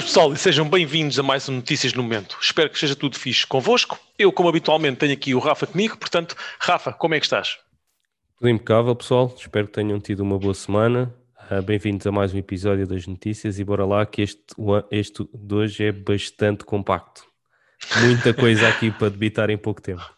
Boas pessoal e sejam bem-vindos a mais um Notícias no Momento. Espero que esteja tudo fixe convosco. Eu, como habitualmente, tenho aqui o Rafa comigo, portanto, Rafa, como é que estás? Tudo impecável, pessoal. Espero que tenham tido uma boa semana. Uh, bem-vindos a mais um episódio das notícias e bora lá que este, este de hoje é bastante compacto. Muita coisa aqui para debitar em pouco tempo.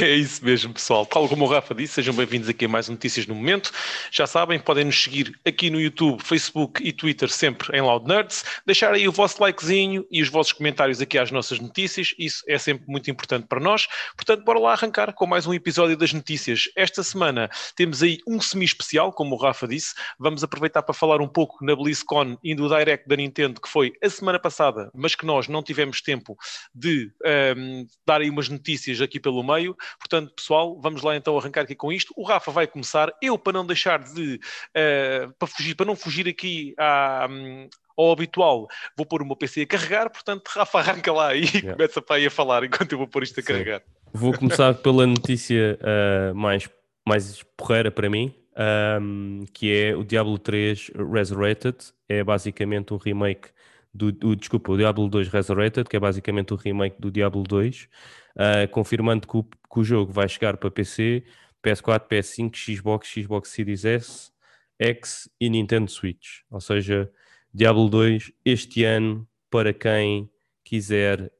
É isso mesmo, pessoal. Tal como o Rafa disse, sejam bem-vindos aqui a mais Notícias no Momento. Já sabem, podem nos seguir aqui no YouTube, Facebook e Twitter, sempre em Loud Nerds. Deixar aí o vosso likezinho e os vossos comentários aqui às nossas notícias. Isso é sempre muito importante para nós. Portanto, bora lá arrancar com mais um episódio das notícias. Esta semana temos aí um semi-especial, como o Rafa disse. Vamos aproveitar para falar um pouco na BlizzCon e do Direct da Nintendo, que foi a semana passada, mas que nós não tivemos tempo de um, ehm, dar aí umas notícias aqui pelo meio. Portanto, pessoal, vamos lá então arrancar aqui com isto. O Rafa vai começar. Eu, para não deixar de. Uh, para, fugir, para não fugir aqui à, um, ao habitual, vou pôr o meu PC a carregar. Portanto, Rafa, arranca lá e yeah. começa para aí a falar enquanto eu vou pôr isto a Sim. carregar. Vou começar pela notícia uh, mais, mais porreira para mim. Um, que é o Diablo 3 Resurrected, é basicamente um remake do, do, desculpa, o Diablo 2 Resurrected, que é basicamente o remake do Diablo 2, uh, confirmando que o, que o, jogo vai chegar para PC, PS4, PS5, Xbox, Xbox Series S, X e Nintendo Switch. Ou seja, Diablo 2 este ano para quem quiser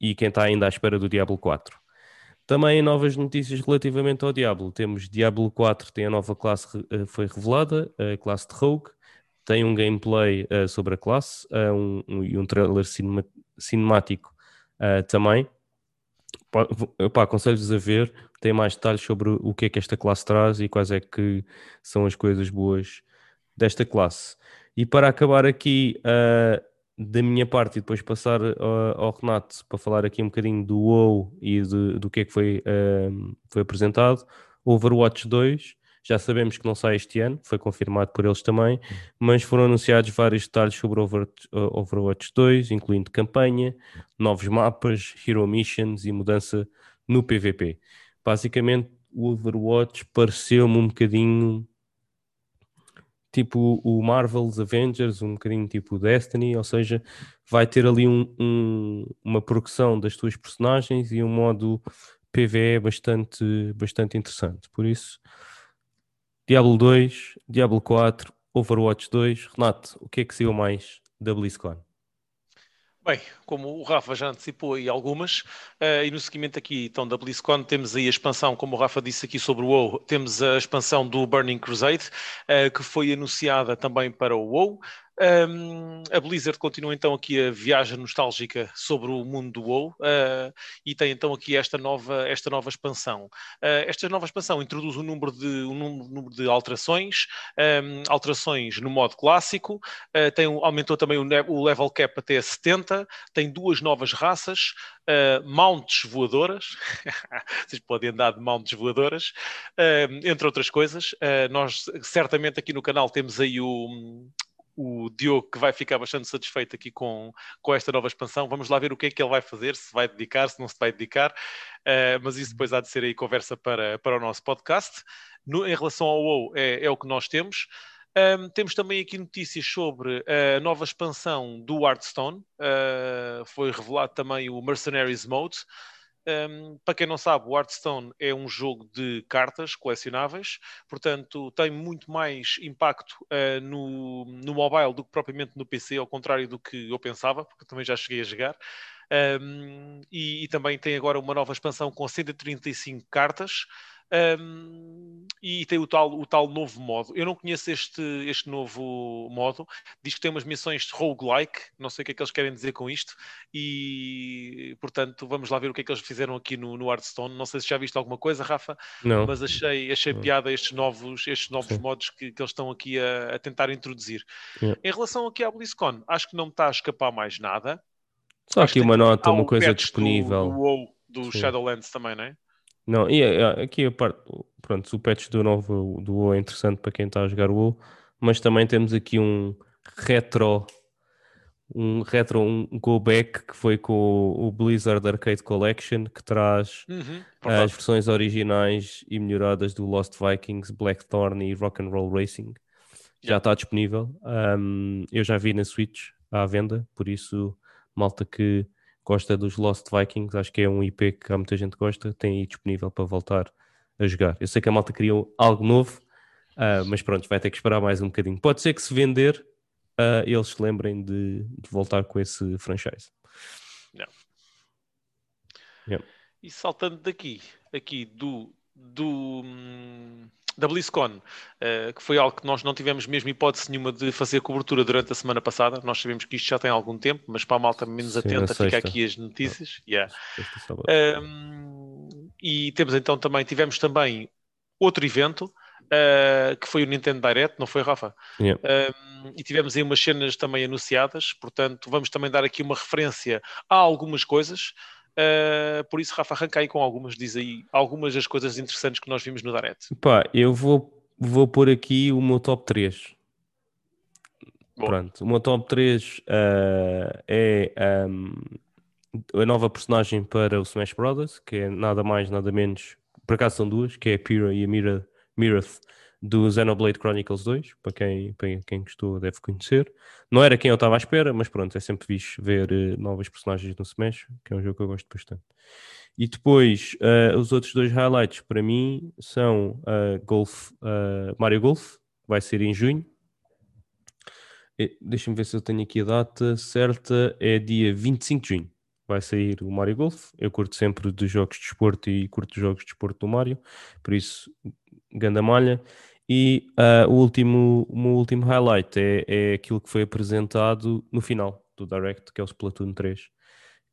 e quem está ainda à espera do Diablo 4. Também novas notícias relativamente ao Diablo. Temos Diablo 4, tem a nova classe, uh, foi revelada, a classe de Rogue. Tem um gameplay uh, sobre a classe uh, um, um, e um trailer cinema, cinemático também. Aconselho-vos a ver, tem mais detalhes sobre o que é que esta classe traz e quais é que são as coisas boas desta classe. E para acabar aqui uh, da minha parte e depois passar uh, ao Renato para falar aqui um bocadinho do WoW e de, do que é que foi, uh, foi apresentado, Overwatch 2 já sabemos que não sai este ano, foi confirmado por eles também, mas foram anunciados vários detalhes sobre Overwatch 2, incluindo campanha, novos mapas, hero missions e mudança no PVP. Basicamente, o Overwatch pareceu-me um bocadinho tipo o Marvel's Avengers, um bocadinho tipo Destiny, ou seja, vai ter ali um, um, uma progressão das tuas personagens e um modo PVE bastante, bastante interessante. Por isso, Diablo 2, Diablo 4, Overwatch 2. Renato, o que é que saiu mais da BlizzCon? Bem, como o Rafa já antecipou aí algumas, uh, e no seguimento aqui então da BlizzCon temos aí a expansão, como o Rafa disse aqui sobre o WoW, temos a expansão do Burning Crusade, uh, que foi anunciada também para o WoW, um, a Blizzard continua então aqui a viagem nostálgica sobre o mundo do WoW uh, e tem então aqui esta nova, esta nova expansão. Uh, esta nova expansão introduz um número de, um número de alterações, um, alterações no modo clássico, uh, tem, aumentou também o, o, level cap até 70, tem duas novas raças, mounts voadoras, vocês podem andar de mounts voadoras, entre outras coisas. nós certamente aqui no canal temos aí o o Diogo que vai ficar bastante satisfeito aqui com, com esta nova expansão. Vamos lá ver o que é que ele vai fazer, se vai dedicar, se não se vai dedicar, uh, mas isso depois há de ser aí conversa para, para o nosso podcast. No, em relação ao WoW, é, é o que nós temos. Um, temos também aqui notícias sobre a nova expansão do Hearthstone. Uh, foi revelado também o Mercenaries Mode. Um, para quem não sabe, o Hearthstone é um jogo de cartas colecionáveis, portanto tem muito mais impacto uh, no, no mobile do que propriamente no PC, ao contrário do que eu pensava, porque também já cheguei a jogar. Um, e, e, também tem agora uma nova expansão com 135 cartas. Um, e tem o tal, o tal novo modo. Eu não conheço este, este novo modo. Diz que tem umas missões roguelike, não sei o que é que eles querem dizer com isto. E portanto, vamos lá ver o que é que eles fizeram aqui no, no Hearthstone. Não sei se já viste alguma coisa, Rafa, não. mas achei, achei não. piada estes novos, estes novos modos que, que, eles estão aqui a, a tentar introduzir. Em relação aqui à BlizzCon, acho que não me está a escapar mais nada. Só aqui uma nota, uma coisa disponível. Do, do, WoW, do Shadowlands também, não é? Não, e é, aqui a parte, pronto, o patch do novo do WoW é interessante para quem está a jogar o WoW, mas também temos aqui um retro, um retro, um go back que foi com o Blizzard Arcade Collection, que traz uhum, as versões originais e melhoradas do Lost Vikings, Blackthorn e Rock and Roll Racing. Já está disponível. Um, eu já vi na Switch, à venda, por isso, malta que gosta dos Lost Vikings, acho que é um IP que há muita gente gosta, tem aí disponível para voltar a jogar. Eu sei que a malta criou algo novo, uh, mas pronto, vai ter que esperar mais um bocadinho. Pode ser que se vender, uh, eles se lembrem de, de, voltar com esse franchise. Não. Yeah. E saltando daqui, aqui do, do da BlizzCon, uh, que foi algo que nós não tivemos mesmo hipótese nenhuma de fazer cobertura durante a semana passada. Nós sabemos que isto já tem algum tempo, mas para a malta menos Sim, atenta, fica aqui as notícias. Yeah. Um, e temos então também, tivemos também outro evento, uh, que foi o Nintendo Direct, não foi, Rafa? Yeah. Um, e tivemos aí umas cenas também anunciadas, portanto, vamos também dar aqui uma referência a algumas coisas. Uh, por isso, Rafa, arranca aí com algumas, diz aí algumas das coisas interessantes que nós vimos no Direct. Pá, eu vou, vou pôr aqui o meu top 3. Bom. Pronto, o meu top 3 uh, ah, é um, a nova personagem para o Smash Brothers, que é nada mais, nada menos, por acaso são duas, que é a Pyrrha e a Mira, Mirath do Xenoblade Chronicles 2, para quem, para quem gostou deve conhecer. Não era quem eu estava à espera, mas pronto, é sempre fixe ver uh, novas personagens no Smash, que é um jogo que eu gosto bastante. E depois, uh, os outros dois highlights para mim são uh, Golf, Mario Golf, vai ser em junho. Deixa-me ver se eu tenho aqui a data certa, é dia 25 de junho vai sair o Mario Golf. Eu curto sempre de jogos de esporte e curto jogos de esporte do Mario, por isso, ganda malha. E uh, o, último, o meu último highlight é, é aquilo que foi apresentado no final do Direct, que é o Splatoon 3,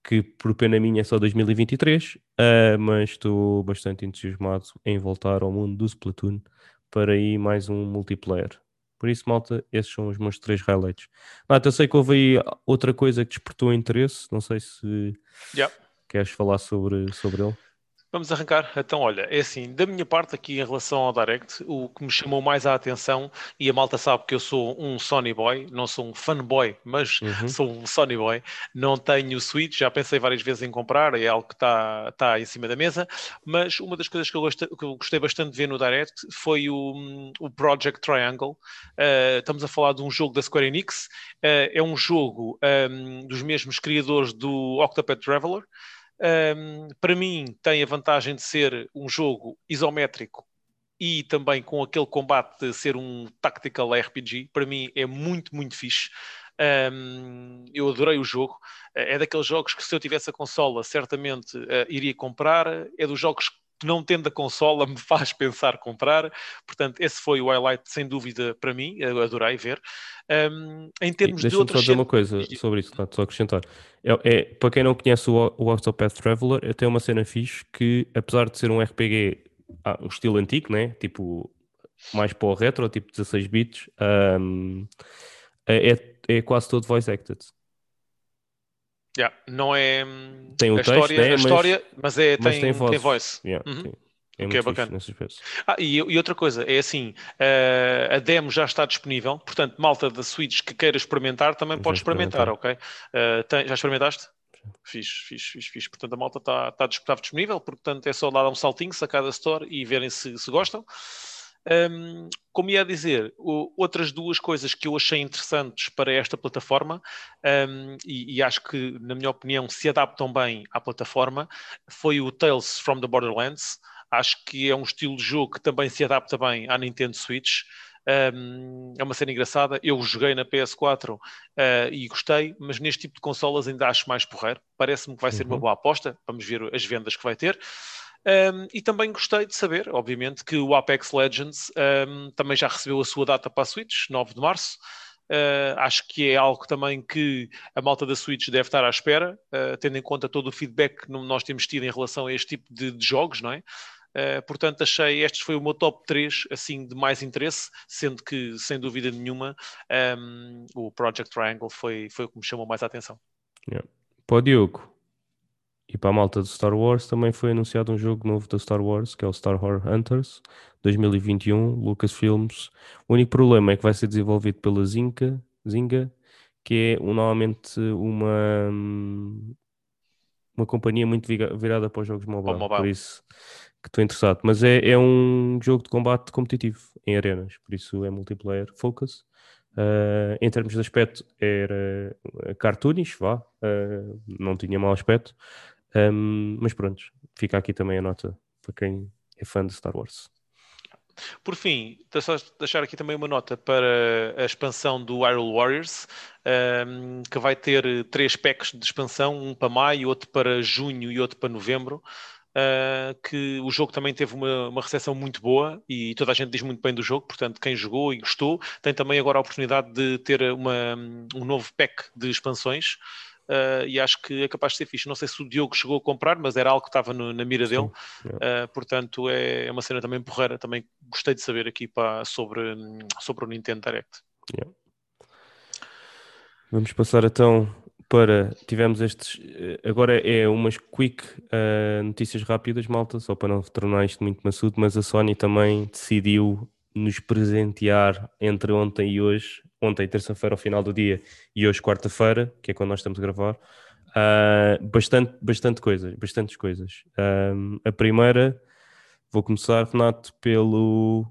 que por pena minha é só 2023, uh, ah, mas estou bastante entusiasmado em voltar ao mundo do Splatoon para ir mais um multiplayer. Por isso, malta, esses são os meus três highlights. Nata, eu sei que houve aí outra coisa que despertou interesse, não sei se yeah. queres falar sobre, sobre ele. Vamos arrancar. Então, olha, é assim, da minha parte aqui em relação ao Direct, o que me chamou mais a atenção, e a malta sabe que eu sou um Sony Boy, não sou um fanboy, mas uhum. sou um Sony Boy, não tenho Switch, já pensei várias vezes em comprar, é algo que está tá em cima da mesa, mas uma das coisas que eu, gostei, que eu gostei bastante de ver no Direct foi o, o Project Triangle. Uh, estamos a falar de um jogo da Square Enix, uh, é um jogo um, dos mesmos criadores do Octopath Traveler, um, para mim, tem a vantagem de ser um jogo isométrico e também com aquele combate de ser um tactical RPG. Para mim, é muito, muito fixe. Um, eu adorei o jogo. É daqueles jogos que, se eu tivesse a consola, certamente uh, iria comprar. É dos jogos não tendo a consola, me faz pensar comprar. Portanto, esse foi o highlight, sem dúvida, para mim. Eu adorei ver. Um, em termos de outras... só dizer uma coisa sobre isso, só acrescentar. É, é, para quem não conhece o, o Octopath Traveler, é tem uma cena fixe que, apesar de ser um RPG, ah, um estilo antigo, né? tipo mais para o retro, tipo 16 bits, um, é, é, é quase todo voice acted. Yeah, não é hum, tem o a texto, história, né? a história, mas, mas, é, mas tem, tem voice. Tem voice. Yeah, uhum. É o que é bacana. Ah, e, e, outra coisa, é assim, uh, a demo já está disponível, portanto, malta da Switch que queira experimentar também já pode experimentar, ok? Uh, tem, já experimentaste? Fiz, fiz, fiz, fiz. Portanto, a malta está, está disponível, portanto, é só dar um saltinho, sacar da store e verem se, se gostam. Um, como ia dizer, o, outras duas coisas que eu achei interessantes para esta plataforma um, e, e, acho que, na minha opinião, se adaptam bem à plataforma foi o Tales from the Borderlands. Acho que é um estilo de jogo que também se adapta bem à Nintendo Switch. Um, é uma cena engraçada. Eu joguei na PS4 uh, ah, e gostei, mas neste tipo de consolas ainda acho mais porreiro. Parece-me que vai ser uma uhum. boa aposta. Vamos ver as vendas que vai ter. Um, e também gostei de saber, obviamente, que o Apex Legends um, também já recebeu a sua data para a Switch, 9 de março. Uh, acho que é algo também que a malta da Switch deve estar à espera, uh, tendo em conta todo o feedback que nós temos tido em relação a este tipo de, de jogos, não é? Uh, portanto, achei este foi o meu top 3 assim, de mais interesse, sendo que, sem dúvida nenhuma, um, o Project Triangle foi, foi o que me chamou mais a atenção. Yeah. Pô, Diogo, e para a malta do Star Wars também foi anunciado um jogo novo da Star Wars, que é o Star Wars Hunters 2021, Lucasfilms. O único problema é que vai ser desenvolvido pela Zynga, Zynga que é normalmente uma, uma companhia muito virada para os jogos mobile, mobile. por isso que estou interessado. Mas é, é um jogo de combate competitivo em arenas, por isso é multiplayer focus. Uh, em termos de aspecto, era cartoonish, vá, uh, não tinha mau aspecto, um, mas pronto, fica aqui também a nota para quem é fã de Star Wars. Por fim, deixar aqui também uma nota para a expansão do Hyrule Warriors, um, que vai ter três packs de expansão, um para maio, outro para junho e outro para novembro. Uh, que o jogo também teve uma, uma recepção muito boa e toda a gente diz muito bem do jogo, portanto, quem jogou e gostou tem também agora a oportunidade de ter uma, um novo pack de expansões. Uh, e acho que é capaz de ser fixe. Não sei se o Diogo chegou a comprar, mas era algo que estava no, na mira dele. Uh, portanto, é, é, uma cena também porreira. Também gostei de saber aqui pá, sobre, sobre o Nintendo Direct. Yeah. Vamos passar então para. Tivemos estes. Eh, agora é umas quick uh, notícias rápidas, malta, só para não tornar isto muito maçudo, mas a Sony também decidiu nos presentear entre ontem e hoje, ontem, terça-feira, ao final do dia, e hoje, quarta-feira, que é quando nós estamos a gravar, uh, bastante, bastante coisas, bastantes coisas. Um, a primeira, vou começar, Renato, pelo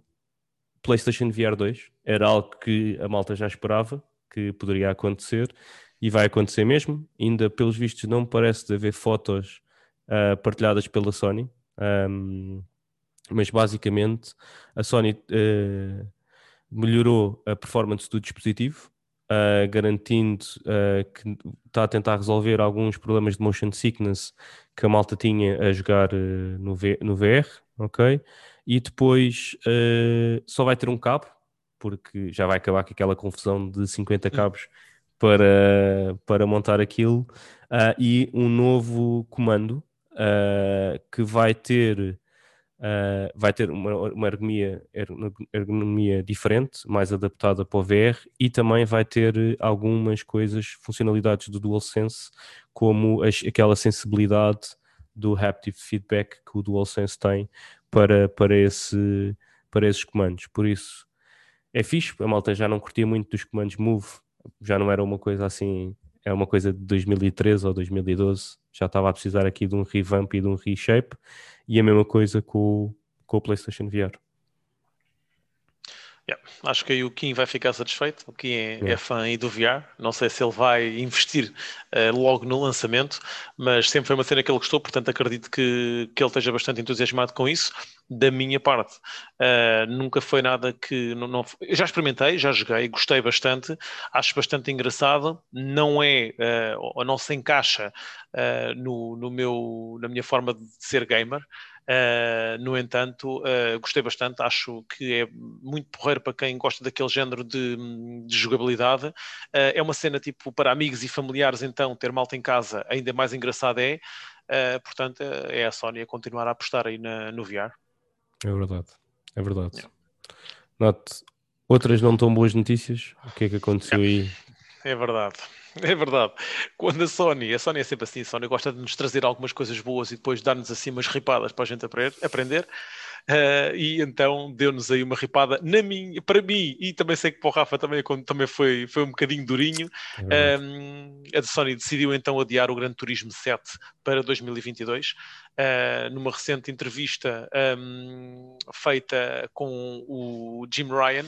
PlayStation VR 2. Era algo que a malta já esperava que poderia acontecer e vai acontecer mesmo. Ainda, pelos vistos, não parece haver fotos uh, partilhadas pela Sony. Um, mas basicamente a Sony uh, melhorou a performance do dispositivo, uh, garantindo uh, que está a tentar resolver alguns problemas de motion sickness que a malta tinha a jogar no, v no VR, ok? E depois só vai ter um cabo, porque já vai acabar com aquela confusão de 50 cabos para, para montar aquilo, e um novo comando que vai ter Uh, vai ter uma, uma ergonomia, ergonomia diferente, mais adaptada para o VR e também vai ter algumas coisas, funcionalidades do DualSense, como as, aquela sensibilidade do haptic feedback que o DualSense tem para, para, esse, para esses comandos. Por isso é fixe, a malta já não curtia muito dos comandos Move, já não era uma coisa assim, é uma coisa de 2013 ou 2012, já estava a precisar aqui de um revamp e de um reshape e a mesma coisa com, com o PlayStation VR. Yeah, acho que aí o Kim vai ficar satisfeito. O Kim é, yeah. é fã aí do VR. Não sei se ele vai investir uh, logo no lançamento, mas sempre foi uma cena que ele gostou, portanto acredito que, que ele esteja bastante entusiasmado com isso. Da minha parte, uh, nunca foi nada que. Não, não, já experimentei, já joguei, gostei bastante, acho bastante engraçado. Não é, uh, ou não se encaixa no, no meu, na minha forma de ser gamer. Uh, no entanto, uh, gostei bastante, acho que é muito porreiro para quem gosta daquele género de, de jogabilidade. Uh, é uma cena tipo para amigos e familiares, então, ter malta em casa ainda mais engraçado é. portanto, é a Sony a continuar a apostar aí na, no VR. É verdade, é verdade. Yeah. Note, outras não tão boas notícias. O que é que aconteceu yeah. aí? É verdade. É verdade. Quando a Sony, a Sony é sempre assim, a Sony gosta de nos trazer algumas coisas boas e depois dar-nos assim umas ripadas para a gente aprender. Uh, e então deu-nos aí uma ripada na minha, para mim, e também sei que para o Rafa também, também foi, foi um bocadinho durinho. É um, a Sony decidiu então adiar o Grande Turismo 7 para 2022. Uh, ah, numa recente entrevista um, feita com o Jim Ryan,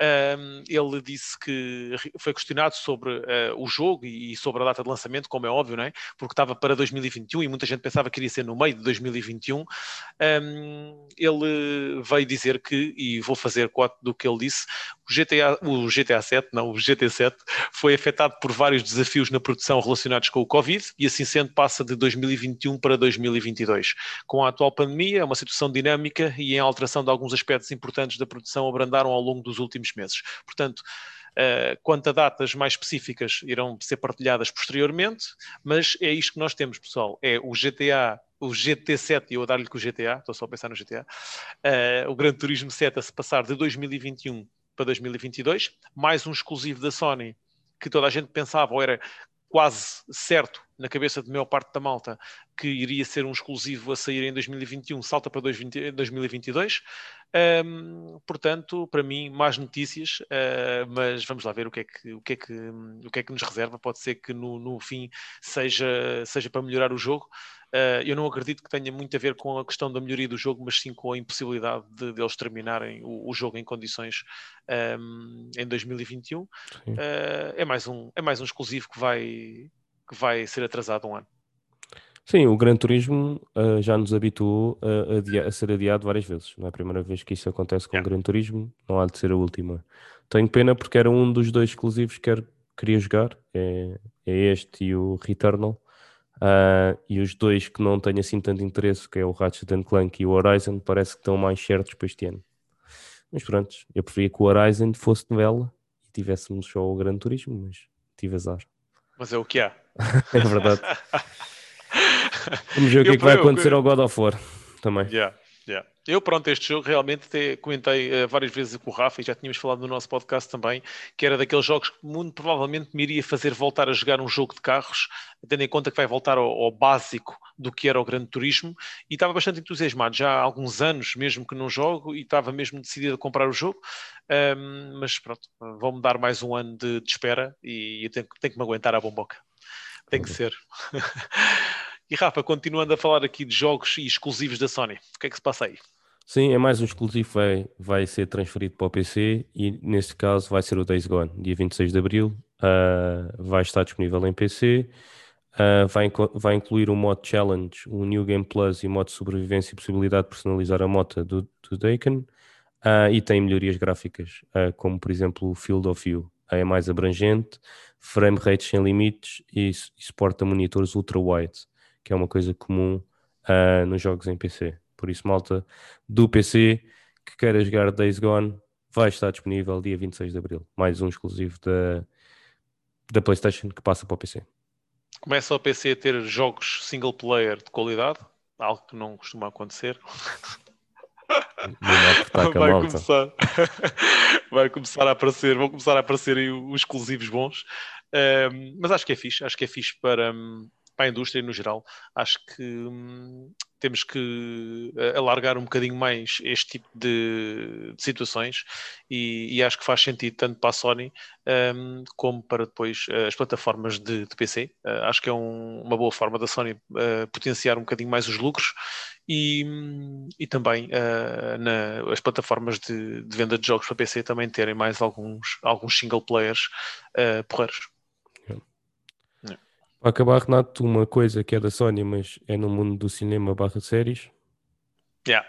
um, ele disse que foi questionado sobre uh, o jogo e, sobre a data de lançamento, como é óbvio, não é? porque estava para 2021 e muita gente pensava que iria ser no meio de 2021. Um, ele veio dizer que, e vou fazer quatro do que ele disse, o GTA, o GTA 7, não, o GT7, foi afetado por vários desafios na produção relacionados com o Covid e assim sendo passa de 2021 para 2022. Com a atual pandemia, é uma situação dinâmica e em alteração de alguns aspectos importantes da produção abrandaram ao longo dos últimos meses. Portanto, Uh, quanto a datas mais específicas irão ser partilhadas posteriormente, mas é isto que nós temos, pessoal. É o GTA, o GT7, e eu a dar-lhe com o GTA, estou só a pensar no GTA, uh, eh, o Gran Turismo 7 a se passar de 2021 para 2022, mais um exclusivo da Sony que toda a gente pensava ou era quase certo na cabeça de maior parte da malta que iria ser um exclusivo a sair em 2021, salta para 2022. Um, portanto, para mim, mais notícias, uh, mas vamos lá ver o que, é que, o, que é que, o que é que nos reserva. Pode ser que no, no fim seja, seja para melhorar o jogo. Uh, eu não acredito que tenha muito a ver com a questão da melhoria do jogo, mas sim com a impossibilidade de, de eles terminarem o, o, jogo em condições um, em 2021. Uh, é, mais um, é mais um exclusivo que vai, que vai ser atrasado um ano. Sim, o Gran Turismo uh, já nos habituou a, a, a, ser adiado várias vezes. Não é a primeira vez que isso acontece com o Gran Turismo, não há de ser a última. Tenho pena porque era um dos dois exclusivos que queria jogar, é, é este e o Returnal. Uh, e os dois que não tenho assim tanto interesse, que é o Ratchet Clank e o Horizon, parece que estão mais certos para este ano. Mas pronto, eu preferia que o Horizon fosse novela e tivéssemos só o Gran Turismo, mas tive azar. Mas é o que há. é verdade. Vamos ver o que, é que vai acontecer ao God of War também. Yeah, yeah. Eu, pronto, este jogo realmente te, comentei uh, várias vezes com o Rafa e já tínhamos falado no nosso podcast também, que era daqueles jogos que muito provavelmente me iria fazer voltar a jogar um jogo de carros, tendo em conta que vai voltar ao, ao básico do que era o Grande Turismo, e estava bastante entusiasmado, já há alguns anos mesmo que não jogo, e estava mesmo decidido a comprar o jogo, um, mas pronto, vão-me dar mais um ano de, de espera e eu tenho, tenho que me aguentar à bomboca. Tem que ser. E Rafa, continuando a falar aqui de jogos exclusivos da Sony, o que é que se passa aí? Sim, é mais um exclusivo, vai, vai ser transferido para o PC e neste caso vai ser o Days Gone, dia 26 de Abril, uh, vai estar disponível em PC, uh, ah, vai, vai incluir o modo Challenge, o New Game Plus e o modo Sobrevivência e possibilidade de personalizar a moto do, do uh, e tem melhorias gráficas, como por exemplo o Field of View, é mais abrangente, frame rate sem limites e, e suporta monitores ultra-wide que é uma coisa comum uh, nos jogos em PC. Por isso, malta do PC que queira jogar Days Gone vai estar disponível dia 26 de Abril. Mais um exclusivo da, da PlayStation que passa para o PC. Começa o PC a ter jogos single player de qualidade, algo que não costuma acontecer. vai começar, vai começar a aparecer, vão começar a aparecer os exclusivos bons. Um, mas acho que é fixe, acho que é fixe para, um, para a indústria no geral. Acho que hum, temos que eh, alargar um bocadinho mais este tipo de, de situações e, e, acho que faz sentido tanto para a Sony um, como para depois uh, as plataformas de, de PC. Uh, acho que é um, uma boa forma da Sony uh, potenciar um bocadinho mais os lucros e, e também na, as plataformas de, de, venda de jogos para PC também terem mais alguns, alguns single players porreiros. Para acabar, Renato, uma coisa que é da Sony, mas é no mundo do cinema barra séries. Yeah.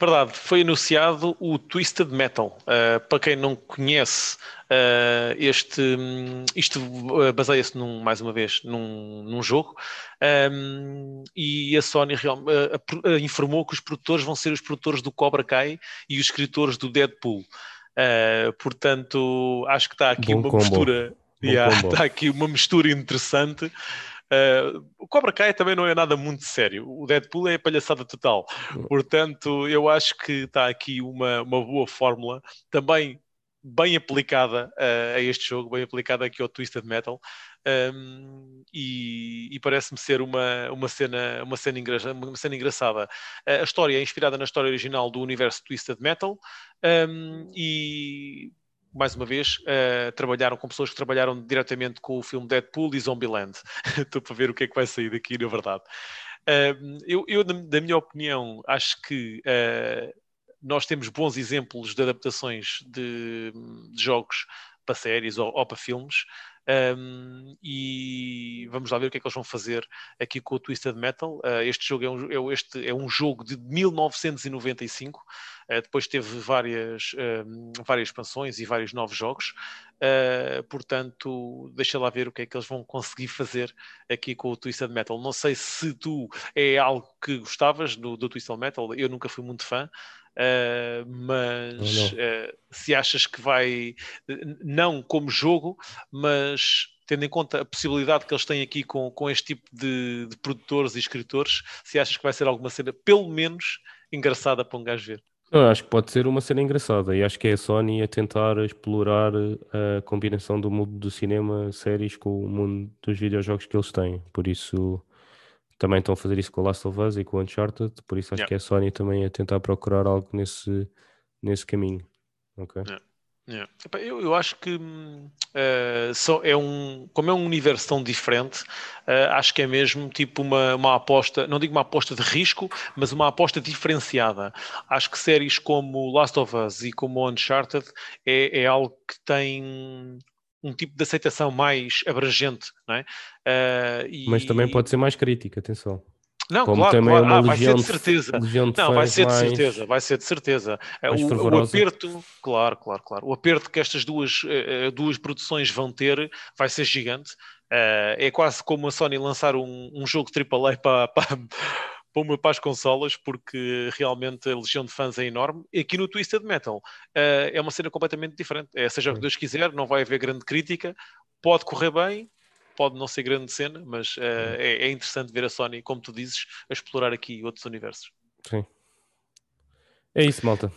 Verdade, foi anunciado o Twisted Metal. Uh, para quem não conhece, uh, este, um, isto uh, baseia-se mais uma vez num, num jogo um, e a Sony real, informou que os produtores vão ser os produtores do Cobra Kai e os escritores do Deadpool. portanto, acho que está aqui Bom uma combo. mistura Yeah, está aqui uma mistura interessante. Uh, o Cobra Kai também não é nada muito sério. O Deadpool é palhaçada total. Portanto, eu acho que está aqui uma, uma boa fórmula, também bem aplicada uh, a este jogo, bem aplicada aqui ao Twisted Metal. Um, e, e parece-me ser uma, uma, cena, uma, cena engra uma cena engraçada. Uh, a história é inspirada na história original do universo Twisted Metal um, e mais uma vez, uh, trabalharam com pessoas que trabalharam diretamente com o filme Deadpool e Zombieland. Estou para ver o que é que vai sair daqui, na verdade. Uh, eu, eu, da minha opinião, acho que uh, nós temos bons exemplos de adaptações de, de jogos para séries ou, ou para filmes. Um, e vamos lá ver o que é que eles vão fazer aqui com o Twisted Metal. Uh, este jogo é um, é, este é um jogo de 1995, uh, depois teve várias, várias expansões e vários novos jogos, uh, portanto, deixa lá ver o que é que eles vão conseguir fazer aqui com o Twisted Metal. Não sei se tu é algo que gostavas do, do Twisted Metal, eu nunca fui muito fã. Uh, mas uh, se achas que vai, não como jogo, mas tendo em conta a possibilidade que eles têm aqui com, com este tipo de, de produtores e escritores, se achas que vai ser alguma cena, pelo menos, engraçada para um gajo ver. Eu acho que pode ser uma cena engraçada e acho que é a Sony a tentar explorar a combinação do mundo do cinema, séries com o mundo dos videojogos que eles têm. Por isso, também estão a fazer isso com o Last of Us e com o Uncharted, por isso acho yeah. que é a Sony também a tentar procurar algo nesse, nesse caminho. Ok? Yeah. Yeah. Eu, eu, acho que uh, só é um, como é um universo tão diferente, uh, acho que é mesmo tipo uma, uma aposta, não digo uma aposta de risco, mas uma aposta diferenciada. Acho que séries como Last of Us e como Uncharted é, é algo que tem um tipo de aceitação mais abrangente, não é? Uh, e... Mas também pode ser mais crítica, atenção. Não, Como claro, claro. Ah, vai ser de certeza. De não, vai ser de certeza, vai ser de certeza. O, o, aperto, claro, claro, claro. O aperto que estas duas, uh, duas produções vão ter vai ser gigante. É quase como a Sony lançar um, um jogo AAA para, para, para, uma, para as consolas, porque realmente a legião de fãs é enorme. E aqui no Twisted Metal uh, é uma cena completamente diferente. É, seja o que Deus quiser, não vai haver grande crítica, pode correr bem, pode não ser grande cena, mas uh, é, é, interessante ver a Sony, como tu dizes, a explorar aqui outros universos. Sim. É isso, malta.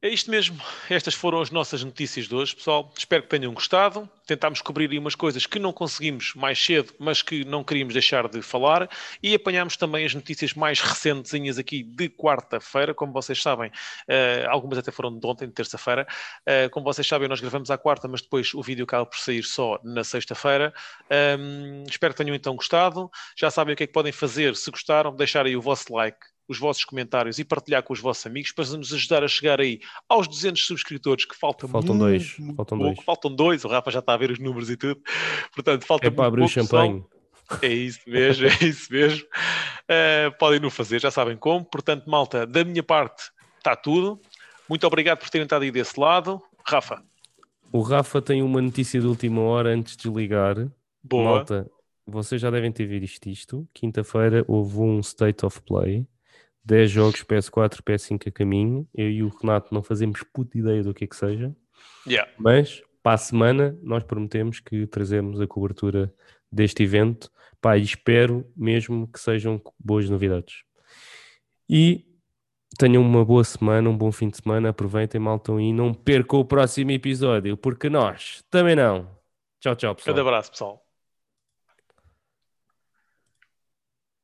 É isto mesmo. Estas foram as nossas notícias de hoje, pessoal. Espero que tenham gostado. Tentámos cobrir aí umas coisas que não conseguimos mais cedo, mas que não queríamos deixar de falar. E apanhámos também as notícias mais recentezinhas aqui de quarta-feira. Como vocês sabem, uh, algumas até foram de ontem, de terça-feira. Uh, como vocês sabem, nós gravamos à quarta, mas depois o vídeo acaba por sair só na sexta-feira. Um, espero que tenham então gostado. Já sabem o que é que podem fazer se gostaram. Deixar aí o vosso like os vossos comentários e partilhar com os vossos amigos para nos ajudar a chegar aí aos 200 subscritores que faltam faltam muito, dois muito faltam pouco. dois faltam dois o Rafa já está a ver os números e tudo portanto falta é para abrir o champanhe é isso mesmo, é isso mesmo. Uh, podem não fazer, já sabem como. Portanto, malta, da minha parte está tudo. Muito obrigado por terem estado aí desse lado. Rafa. O Rafa tem uma notícia de última hora antes de ligar. Boa. Malta, vocês já devem ter visto isto. Quinta-feira houve um State of Play 10 jogos PS4, PS5 a caminho. Eu e o Renato não fazemos puta ideia do que é que seja. Yeah. Mas para a semana nós prometemos que trazemos a cobertura deste evento. Pá, e espero mesmo que sejam boas novidades. E tenham uma boa semana, um bom fim de semana. Aproveitem, maltam e não percam o próximo episódio, porque nós também não. Tchau, tchau, pessoal. Um abraço, pessoal.